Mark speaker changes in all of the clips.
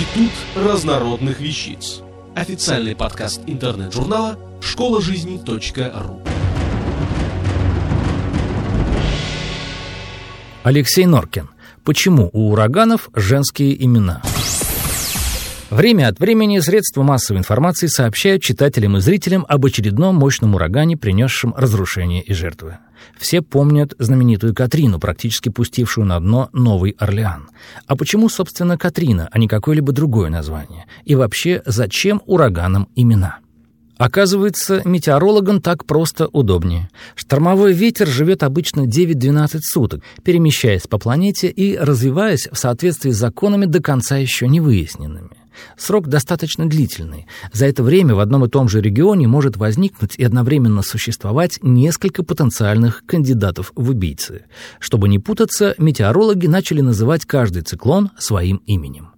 Speaker 1: Институт разнородных вещиц. Официальный подкаст интернет-журнала школа жизни .ру.
Speaker 2: Алексей Норкин. Почему у ураганов женские имена? Время от времени средства массовой информации сообщают читателям и зрителям об очередном мощном урагане, принесшем разрушение и жертвы. Все помнят знаменитую Катрину, практически пустившую на дно Новый Орлеан. А почему, собственно, Катрина, а не какое-либо другое название? И вообще, зачем ураганам имена? Оказывается, метеорологам так просто удобнее. Штормовой ветер живет обычно 9-12 суток, перемещаясь по планете и развиваясь в соответствии с законами до конца еще не выясненными. Срок достаточно длительный. За это время в одном и том же регионе может возникнуть и одновременно существовать несколько потенциальных кандидатов в убийцы. Чтобы не путаться, метеорологи начали называть каждый циклон своим именем.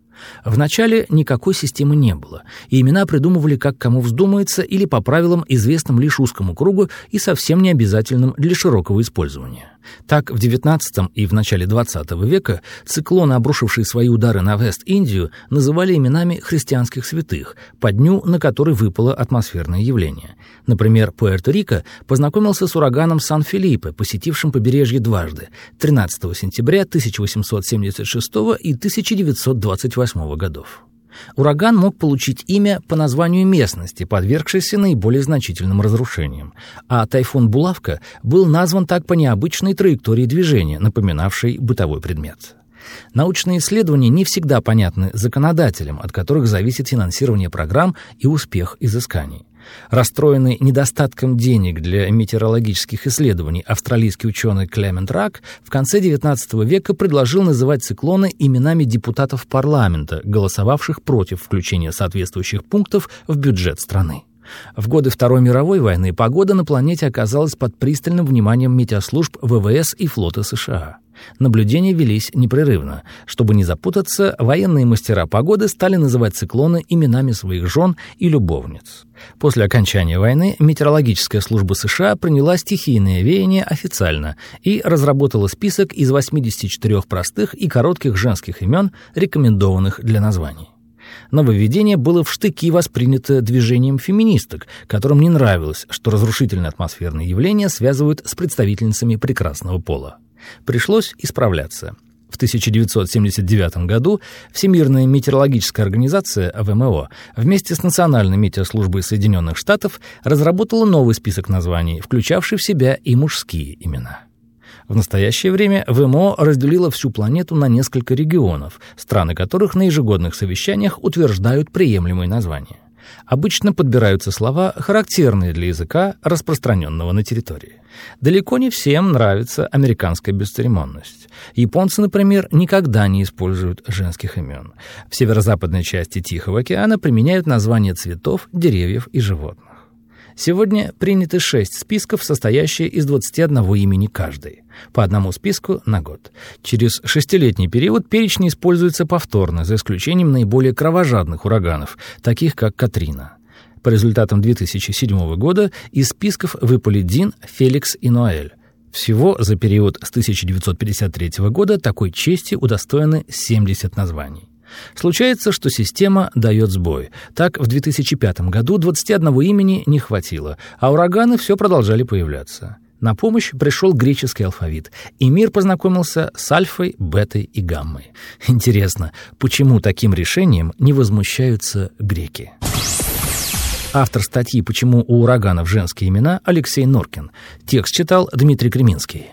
Speaker 2: Вначале никакой системы не было, и имена придумывали как кому вздумается или по правилам, известным лишь узкому кругу и совсем не обязательным для широкого использования. Так, в XIX и в начале XX века циклоны, обрушившие свои удары на Вест-Индию, называли именами христианских святых, по дню, на который выпало атмосферное явление. Например, Пуэрто-Рико познакомился с ураганом Сан-Филиппе, посетившим побережье дважды – 13 сентября 1876 и 1928 годов. Ураган мог получить имя по названию местности, подвергшейся наиболее значительным разрушениям, а тайфун Булавка был назван так по необычной траектории движения, напоминавшей бытовой предмет. Научные исследования не всегда понятны законодателям, от которых зависит финансирование программ и успех изысканий. Расстроенный недостатком денег для метеорологических исследований, австралийский ученый Клемент Рак в конце XIX века предложил называть циклоны именами депутатов парламента, голосовавших против включения соответствующих пунктов в бюджет страны. В годы Второй мировой войны погода на планете оказалась под пристальным вниманием метеослужб ВВС и флота США. Наблюдения велись непрерывно. Чтобы не запутаться, военные мастера погоды стали называть циклоны именами своих жен и любовниц. После окончания войны метеорологическая служба США приняла стихийное веяние официально и разработала список из 84 простых и коротких женских имен, рекомендованных для названий. Нововведение было в штыки воспринято движением феминисток, которым не нравилось, что разрушительные атмосферные явления связывают с представительницами прекрасного пола. Пришлось исправляться. В 1979 году Всемирная метеорологическая организация ВМО вместе с Национальной метеослужбой Соединенных Штатов разработала новый список названий, включавший в себя и мужские имена. В настоящее время ВМО разделило всю планету на несколько регионов, страны которых на ежегодных совещаниях утверждают приемлемые названия. Обычно подбираются слова, характерные для языка, распространенного на территории. Далеко не всем нравится американская бесцеремонность. Японцы, например, никогда не используют женских имен. В северо-западной части Тихого океана применяют названия цветов, деревьев и животных. Сегодня приняты шесть списков, состоящие из 21 имени каждой. По одному списку на год. Через шестилетний период перечни используются повторно, за исключением наиболее кровожадных ураганов, таких как Катрина. По результатам 2007 года из списков выпали Дин, Феликс и Ноэль. Всего за период с 1953 года такой чести удостоены 70 названий. Случается, что система дает сбой. Так, в 2005 году 21 имени не хватило, а ураганы все продолжали появляться. На помощь пришел греческий алфавит, и мир познакомился с альфой, бетой и гаммой. Интересно, почему таким решением не возмущаются греки? Автор статьи «Почему у ураганов женские имена» Алексей Норкин. Текст читал Дмитрий Креминский.